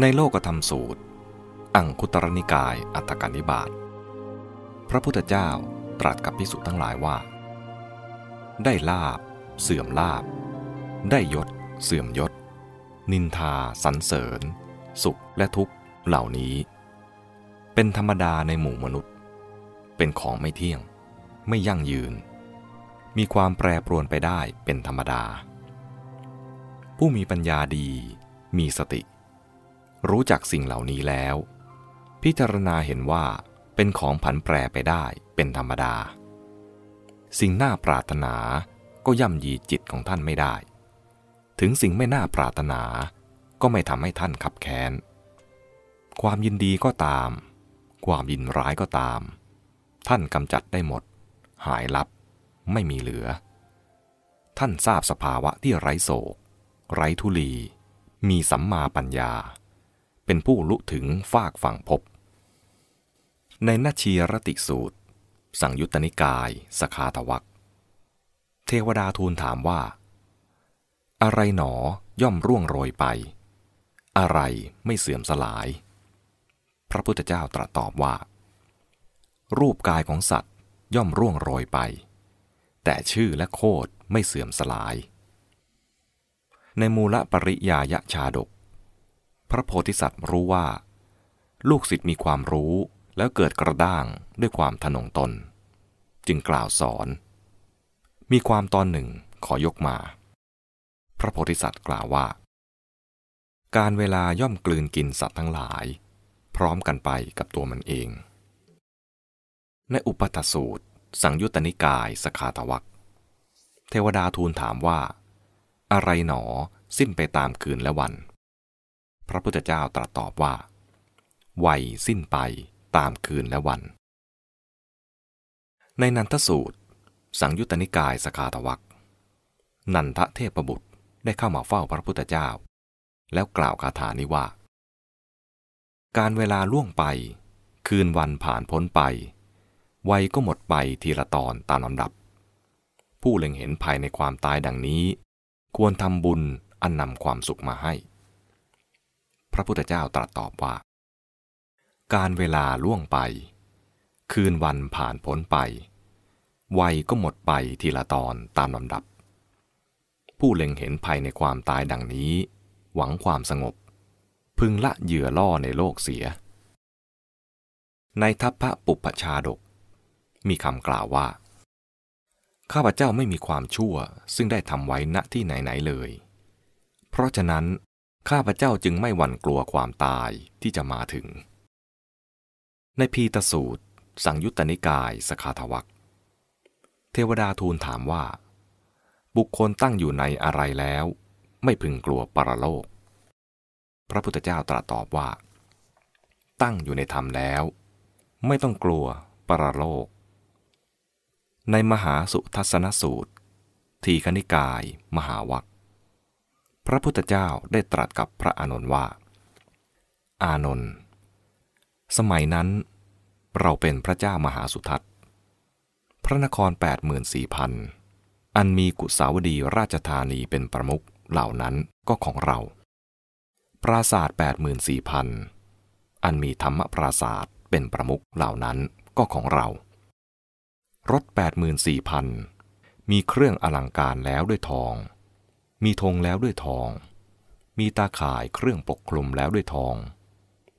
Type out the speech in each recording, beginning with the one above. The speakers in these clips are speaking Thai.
ในโลกธรรมสูตร อังคุตรนิกายอัตถกานิบาตพระพุทธเจ้าตรัสกับพิสุทั้งหลายว่า ได้ลาบ เสื่อมลาบ ได้ยศ เสื่อมยศ นินทาสรรเสริญ สุขและทุกข์เหล่านี้ เป็นธรรมดาในหมู่มนุษย์ เป็นของไม่เที่ยง ไม่ยั่งยืน มีความแปรปรวนไปได้เป็นธรรมดา ผู้มีปัญญาดีมีสติ รู้จักสิ่งเหล่านี้แล้ว พิจารณาเห็นว่าเป็นของผันแปรไปได้เป็นธรรมดา สิ่งน่าปรารถนาก็ย่ำยีจิตของท่านไม่ได้ ถึงสิ่งไม่น่าปรารถนาก็ไม่ทำให้ท่านขับแค้น ความยินดีก็ตาม ความยินร้ายก็ตาม ท่านกำจัดได้หมด หายลับ ไม่มีเหลือ ท่านทราบสภาวะที่ไร้โศก ไร้ทุลี มีสัมมาปัญญา เป็นผู้ลุถึงฟากฝั่งภพในนาชีรติสูตร สังยุตตนิกายสคาทวักเทวดาทูลถามว่า อะไรหนอย่อมร่วงโรยไป อะไรไม่เสื่อมสลาย พระพุทธเจ้าตรัสตอบว่า รูปกายของสัตว์ย่อมร่วงโรยไป แต่ชื่อและโคดไม่เสื่อมสลาย ในมูลปริยายชาดก พระโพธิสัตว์รู้ว่า ลูกศิษย์มีความรู้แล้วเกิดกระด้างด้วยความทนงตน จึงกล่าวสอน มีความตอนหนึ่งขอยกมา พระโพธิสัตว์กล่าวว่า การเวลาย่อมกลืนกินสัตว์ทั้งหลาย พร้อมกันไปกับตัวมันเอง ในอุปตสูตร สังยุตตนิกายสขาตวักเทวดาทูลถามว่า อะไรหนอสิ้นไปตามคืนและวัน ระพุทธเจ้าตรัสตอบว่า วัยสิ้นไปตามคืนและวัน ในนันทสูตร สังยุตตนิกายสขาตวักนันทเทพบุตรได้เข้ามาเฝ้าพระพุทธเจ้า แล้วกล่าวคาถานี้ว่า การเวลาล่วงไป คืนวันผ่านพ้นไป วัยก็หมดไปทีละตอนตามลำดับ ผู้เล็งเห็นภายในความตายดังนี้ ควรทำบุญอันนำความสุขมาให้ พระพุทธเจ้าตรัสตอบว่า การเวลาล่วงไป คืนวันผ่านพ้นไป วัยก็หมดไปทีละตอนตามลำดับ ผู้เล็งเห็นภายในความตายดังนี้ หวังความสงบ พึงละเหยื่อล่อในโลกเสีย ในทัพพระปุปปชาดก มีคำกล่าวว่า ข้าพเจ้าไม่มีความชั่วซึ่งได้ทำไว้ณที่ไหนๆเลย เพราะฉะนั้น ข้าพเจ้าจึงไม่หวั่นกลัวความตายที่จะมาถึง ในพีตสูตร สังยุตตนิกายสคาทวักเทวดาทูลถามว่า บุคคลตั้งอยู่ในอะไรแล้ว ไม่พึงกลัวปรโลก พระพุทธเจ้าตรัสตอบว่า ตั้งอยู่ในธรรมแล้ว ไม่ต้องกลัวปรโลก ในมหาสุทัศนสูตร ทีคณิกาย มหาวัค พระพุทธเจ้าได้ตรัสกับพระอานนท์ว่า อานนท์สมัยนั้น เราเป็นพระเจ้ามหาสุทัศน์ พระนคร 84,000 อันมีกุสาวดีราชธานีเป็นประมุขเหล่านั้นก็ของเรา ปราศาสตร์84,000 อันมีธรรมปราศาสตร์เป็นประมุขเหล่านั้นก็ของเรา รถ 84,000 มีเครื่องอลังการแล้วด้วยทอง มีธงแล้วด้วยทอง มีตาข่ายเครื่องปกคลุมแล้วด้วยทอง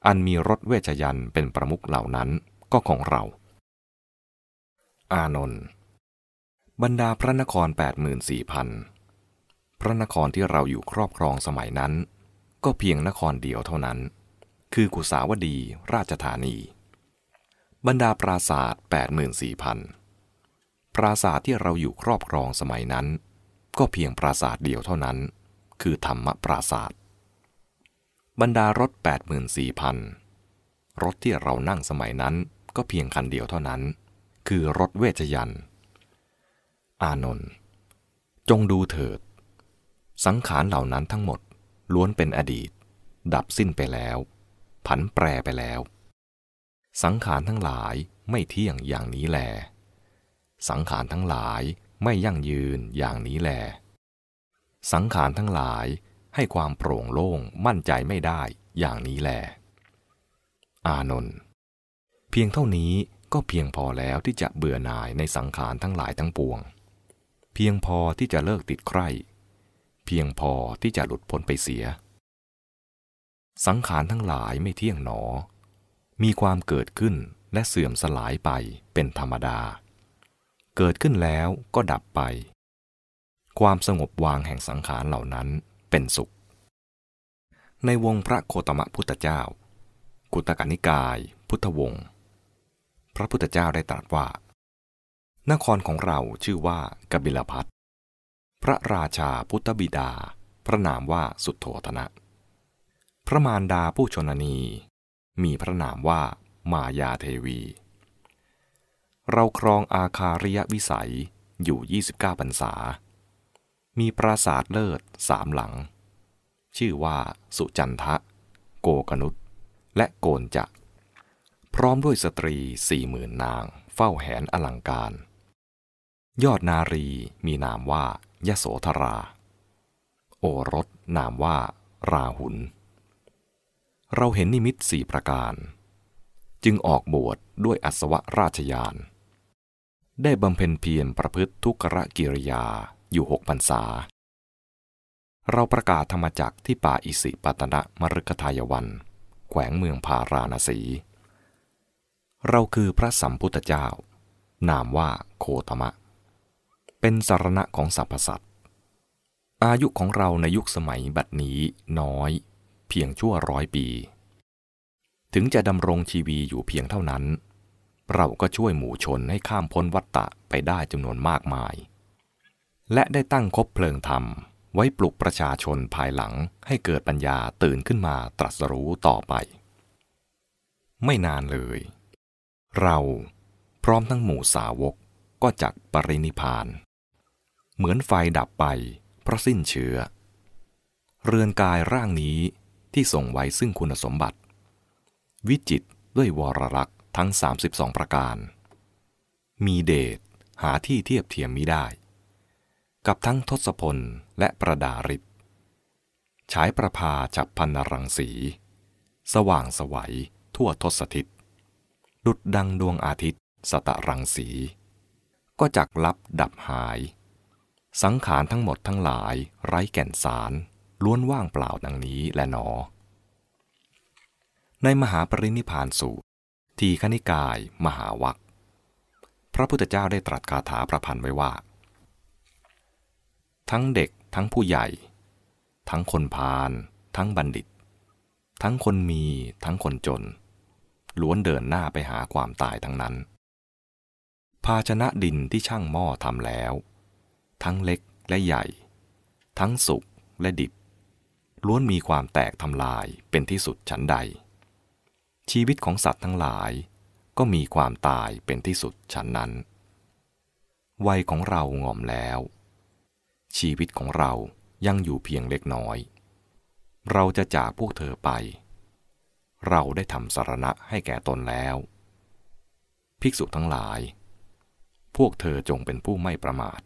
อันมีรถเวชยันเป็นประมุขเหล่านั้นก็ของเรา อานนท์บรรดาพระนคร 84,000 พระนครที่เราอยู่ครอบครองสมัยนั้น ก็เพียงนครเดียวเท่านั้น คือกุสาวดีราชธานี บรรดาปราศาสตร์84,000 ปราศาสตร์ที่เราอยู่ครอบครองสมัยนั้น ก็เพียงปราศาสตร์เดียวเท่านั้น คือธรรมปราศาสตร์บรรดารถ 84,000 รถที่เรานั่งสมัยนั้นก็เพียงคันเดียวเท่านั้น คือรถเวชยัน อานนท์จงดูเถิด สังขารเหล่านั้นทั้งหมดล้วนเป็นอดีต ดับสิ้นไปแล้ว ผันแปรไปแล้ว สังขารทั้งหลายไม่เที่ยงอย่างนี้แล สังขารทั้งหลาย ไม่ยั่งยืนอย่างนี้แล สังขารทั้งหลายให้ความโปร่งโล่งมั่นใจไม่ได้อย่างนี้แล อานนท์เพียงเท่านี้ก็เพียงพอแล้วที่จะเบื่อหน่ายในสังขารทั้งหลายทั้งปวง เพียงพอที่จะเลิกติดใคร่ เพียงพอที่จะหลุดพ้นไปเสีย สังขารทั้งหลายไม่เที่ยงหนอ มีความเกิดขึ้นและเสื่อมสลายไปเป็นธรรมดา เกิดขึ้นแล้วก็ดับไป ความสงบวางแห่งสังขารเหล่านั้นเป็นสุข ในวงพระโคตมะพุทธเจ้า กุตกนิกาย พุทธวงศ์พระพุทธเจ้าได้ตรัสว่า นครของเราชื่อว่ากบิลพัทพระราชาพุทธบิดา พระนามว่าสุทโธธนะ พระมารดาผู้ชนนี มีพระนามว่ามายาเทวี เราครองอาคาริยวิสัยอยู่ 29พรรษา มีปราสาทเลิศสามหลัง ชื่อว่าสุจันทะ โกกนุษและโกนจักพร้อมด้วยสตรีสี่หมื่นนาง เฝ้าแหนอลังการ ยอดนารีมีนามว่ายโสธรา โอรสนามว่า ราหุล เราเห็นนิมิตสี่ประการ จึงออกบวชดด้วยอัศวราชยาน ได้บำเพ็ญเพียรประพฤติทุกรกิริยาอยู่หกพรรษา เราประกาศธรรมจักที่ป่าอิสิปตนะมฤคทายวัน แขวงเมืองพาราณสี เราคือพระสัมพุทธเจ้า นามว่าโคตมะ เป็นสารณะของสรรพสัตว์ อายุของเราในยุคสมัยบัดนี้น้อย เพียงชั่วร้อยปี ถึงจะดำรงชีวีอยู่เพียงเท่านั้น เราก็ช่วยหมู่ชนให้ข้ามพ้นวัฏฏะไปได้จำนวนมากมาย และได้ตั้งคบเพลิงธรรม ไว้ปลุกประชาชนภายหลังให้เกิดปัญญาตื่นขึ้นมาตรัสรู้ต่อไป ไม่นานเลย เราพร้อมทั้งหมู่สาวกก็จักปรินิพาน เหมือนไฟดับไปเพราะสิ้นเชื้อ เรือนกายร่างนี้ที่ส่งไว้ซึ่งคุณสมบัติ วิจิตด้วยวรลักษ์ ทั้ง 32 ประการ มีเดชหาที่เทียบเทียมมิได้ กับทั้งทศพลและประดาริศฉายประพาจับพันรังสี สว่างสวัยทั่วทศทิศ ดุดดังดวงอาทิตย์สตะรังสี ก็จักลับดับหาย สังขารทั้งหมดทั้งหลายไร้แก่นสารล้วนว่างเปล่าดังนี้และหนอ ในมหาปรินิพานสูตร ทีคณิกายมหาวัคพระพุทธเจ้าได้ตรัสคาถาประพันธ์ไว้ว่า ทั้งเด็กทั้งผู้ใหญ่ ทั้งคนพาลทั้งบัณฑิต ทั้งคนมีทั้งคนจน ล้วนเดินหน้าไปหาความตายทั้งนั้น ภาชนะดินที่ช่างหม้อทำแล้ว ทั้งเล็กและใหญ่ ทั้งสุกและดิบ ล้วนมีความแตกทำลายเป็นที่สุดชั้นใด ชีวิตของสัตว์ทั้งหลายก็มีความตายเป็นที่สุดชั้นนั้น วัยของเรางอมแล้ว ชีวิตของเรายังอยู่เพียงเล็กน้อย เราจะจากพวกเธอไป เราได้ทำสารณะให้แก่ตนแล้ว ภิกษุทั้งหลาย พวกเธอจงเป็นผู้ไม่ประมาท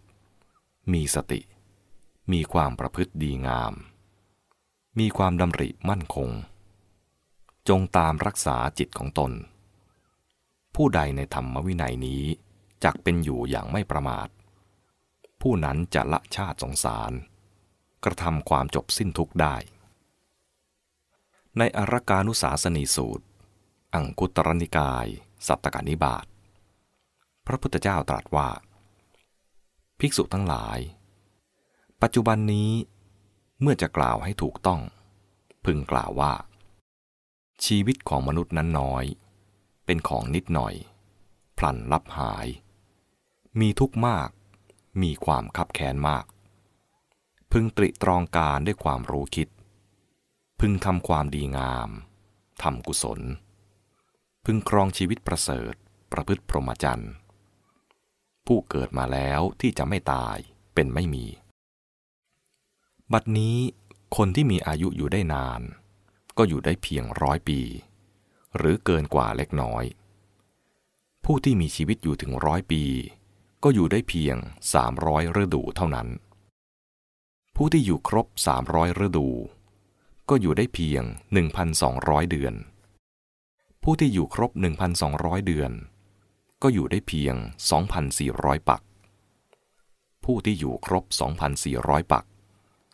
มีสติ มีความประพฤติดีงาม มีความดำริมั่นคง จงตามรักษาจิตของตน ผู้ใดในธรรมวินัยนี้จักเป็นอยู่อย่างไม่ประมาท ผู้นั้นจะละชาติสงสาร กระทำความจบสิ้นทุกได้ ในอรกานุสาสนีสูตร อังคุตรนิกาย สัตตกานิบาตพระพุทธเจ้าตรัสว่า ภิกษุทั้งหลาย ปัจจุบันนี้เมื่อจะกล่าวให้ถูกต้อง พึงกล่าวว่า ชีวิตของมนุษย์นั้นน้อย เป็นของนิดหน่อย พลันลับหาย มีทุกข์มาก มีความคับแค้นมาก พึงตริตรองการด้วยความรู้คิด พึงทำความดีงามทำกุศล พึงครองชีวิตประเสริฐ ประพฤติพรหมจรรย์ผู้เกิดมาแล้วที่จะไม่ตายเป็นไม่มี บัดนี้คนที่มีอายุอยู่ได้นาน ก็อยู่ได้เพียงร้อยปี หรือเกินกว่าเล็กน้อย ผู้ที่มีชีวิตอยู่ถึงร้อยปี ก็อยู่ได้เพียงสามร้อยฤดูเท่านั้น ผู้ที่อยู่ครบสามร้อยฤดู ก็อยู่ได้เพียง 1,200 เดือน ผู้ที่อยู่ครบ 1,200 เดือน ก็อยู่ได้เพียง 2,400 ปัก ผู้ที่อยู่ครบ 2,400 ปัก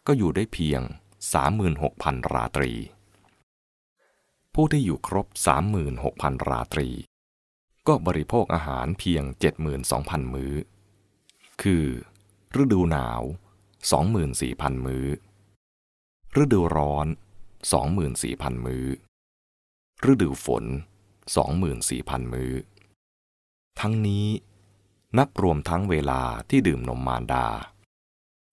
ก็อยู่ได้เพียง36,000 ราตรี ผู้ที่อยู่ครบ 36,000 ราตรี ก็บริโภคอาหารเพียง 72,000 มื้อ คือ ฤดูหนาว 24,000 มื้อ ฤดูร้อน 24,000 มื้อ ฤดูฝน 24,000 มื้อ ทั้งนี้นับรวมทั้งเวลาที่ดื่มนมมารดา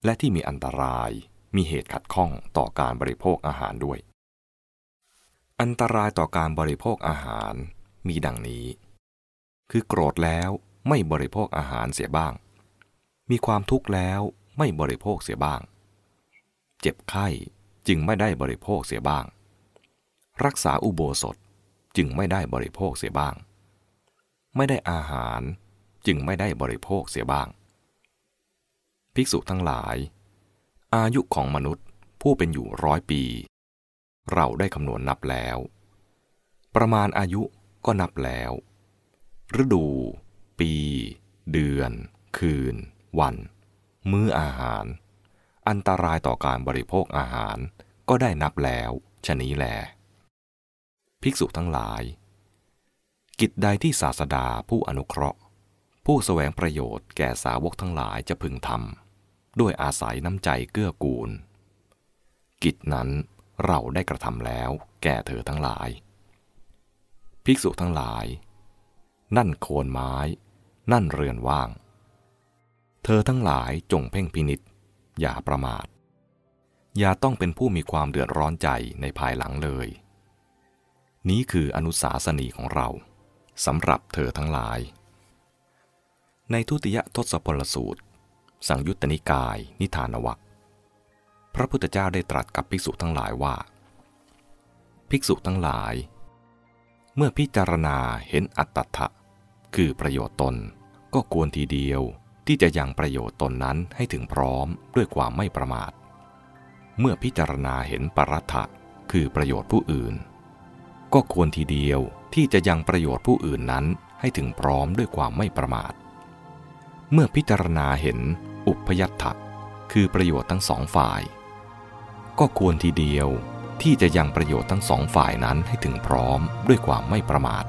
และที่มีอันตรายมีเหตุขัดข้องต่อการบริโภคอาหารด้วย อันตรายต่อการบริโภคอาหารมีดังนี้ คือโกรธแล้วไม่บริโภคอาหารเสียบ้าง มีความทุกข์แล้วไม่บริโภคเสียบ้าง เจ็บไข้จึงไม่ได้บริโภคเสียบ้าง รักษาอุโบสถจึงไม่ได้บริโภคเสียบ้าง ไม่ได้อาหารจึงไม่ได้บริโภคเสียบ้าง ภิกษุทั้งหลาย อายุของมนุษย์ผู้เป็นอยู่ร้อยปี เราได้คำนวณนับแล้ว ประมาณอายุก็นับแล้ว ฤดู ปี เดือน คืน วัน มื้ออาหาร อันตรายต่อการบริโภคอาหารก็ได้นับแล้วชะนี้แล ภิกษุทั้งหลาย กิจใดที่ศาสดาผู้อนุเคราะห์ ผู้แสวงประโยชน์แก่สาวกทั้งหลายจะพึงทำด้วยอาศัยน้ำใจเกื้อกูล กิจนั้น เราได้กระทำแล้ว แก่เธอทั้งหลาย ภิกษุทั้งหลาย นั่นโคนไม้ นั่นเรือนว่าง เธอทั้งหลายจงเพ่งพินิษอย่าประมาท อย่าต้องเป็นผู้มีความเดือดร้อนใจในภายหลังเลย นี้คืออนุสาสนีของเราสำหรับเธอทั้งหลาย ในทุติยทศพลสูตร สังยุตตนิกาย นิทานวัค พระพุทธเจ้าได้ตรัสกับภิกษุทั้งหลายว่า ภิกษุทั้งหลาย เมื่อพิจารณาเห็นอัตตะคือประโยชน์ตนก็ควรทีเดียวที่จะยังประโยชน์ตนนั้นให้ถึงพร้อมด้วยความไม่ประมาท เมื่อพิจารณาเห็นปรัตถะคือประโยชน์ผู้อื่น ก็ควรทีเดียวที่จะยังประโยชน์ผู้อื่นนั้นให้ถึงพร้อมด้วยความไม่ประมาท เมื่อพิจารณาเห็นอุปยัตถะคือประโยชน์ทั้งสองฝ่าย ก็ควรทีเดียวที่จะยังประโยชน์ทั้งสองฝ่ายนั้นให้ถึงพร้อมด้วยความไม่ประมาท